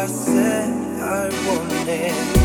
I want to be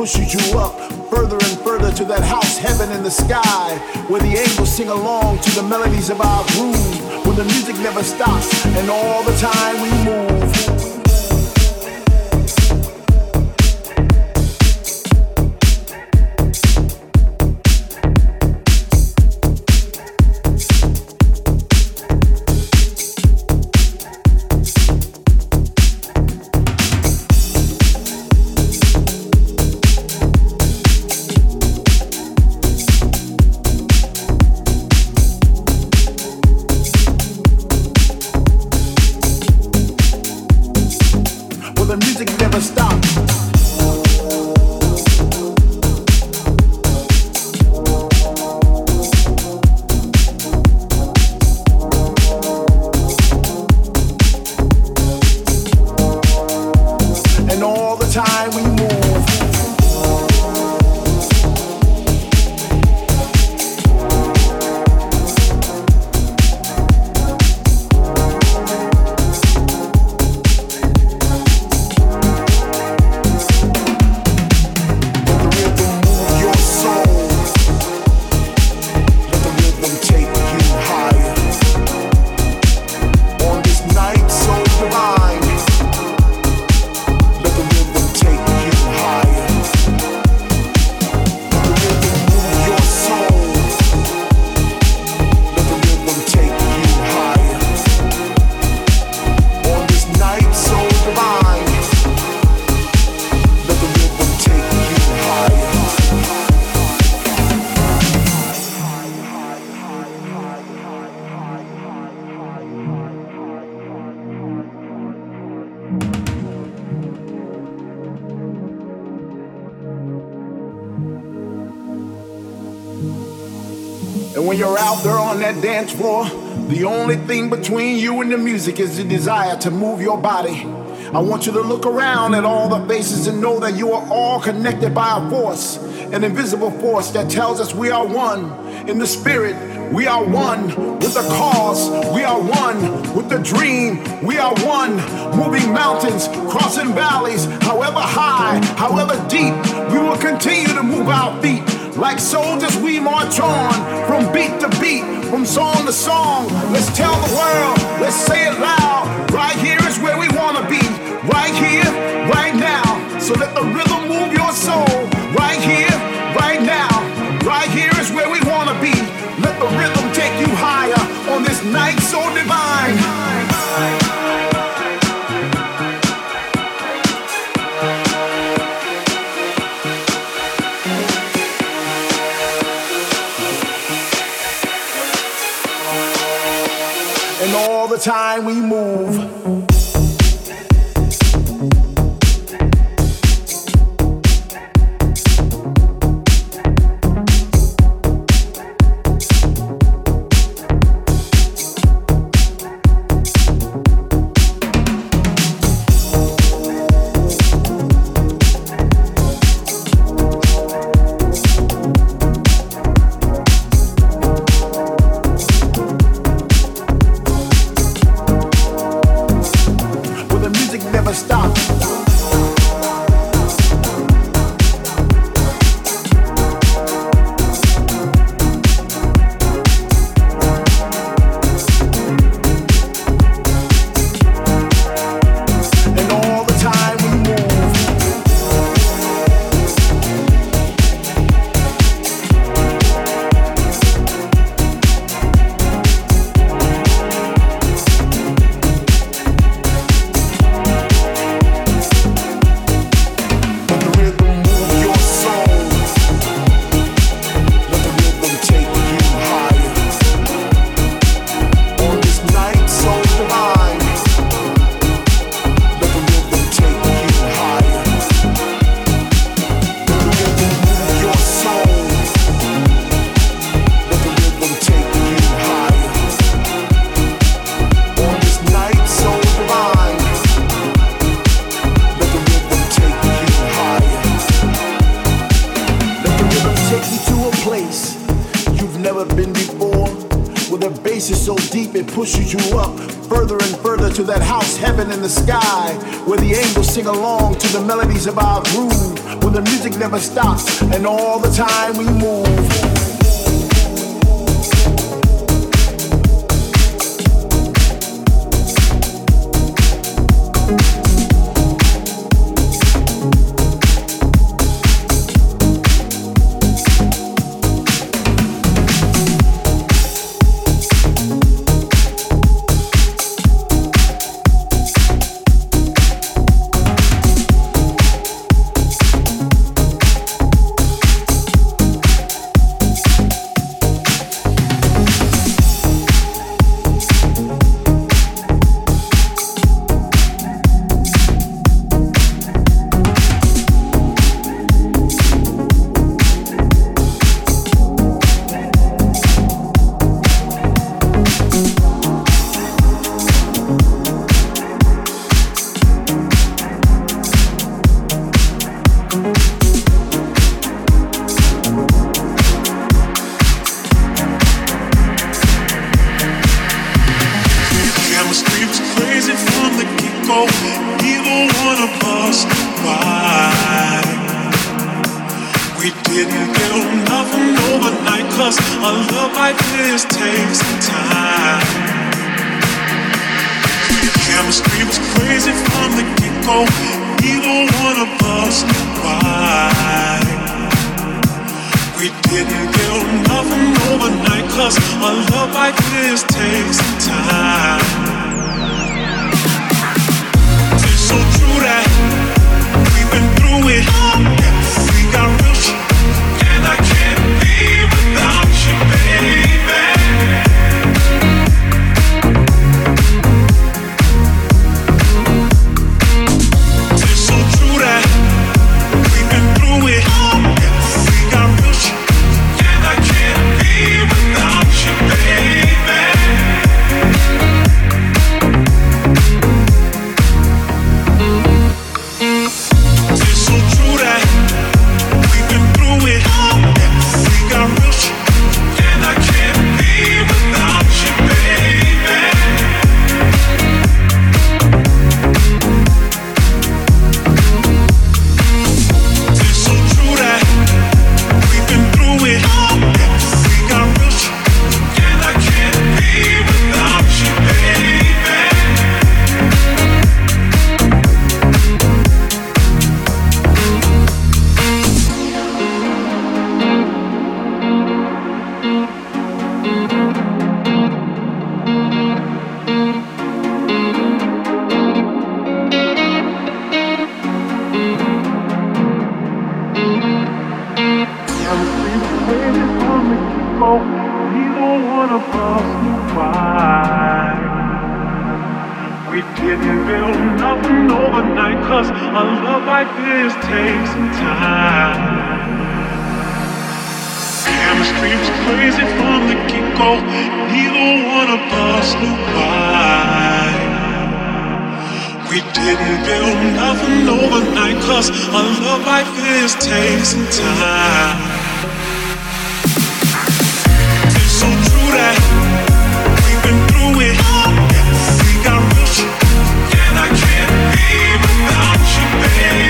pushes you up further and further to that house, heaven in the sky, where the angels sing along to the melodies of our groove, where the music never stops, and all the time we move. Dance floor. The only thing between you and the music is the desire to move your body. I want you to look around at all the faces and know that you are all connected by a force, an invisible force that tells us we are one. In the spirit, we are one with the cause. We are one with the dream. We are one moving mountains, crossing valleys, however high, however deep. We will continue to move our feet like soldiers, we march on from beat to beat, from song to song. Let's tell the world, let's say it loud. Right here is where we wanna be. Right here, time we move. Bass is so deep it pushes you up further and further to that house heaven in the sky where the angels sing along to the melodies of our groove. When the music never stops and all the time we move phone. He don't wanna pass me by. We didn't build nothing overnight, cause a love like this takes time. we don't wanna cross the line. We didn't build nothing overnight, cause a love like this takes some time. Chemistry was crazy from the get-go, We don't wanna us knew why. We didn't build nothing overnight, cause a love like this takes some time. be without you, baby.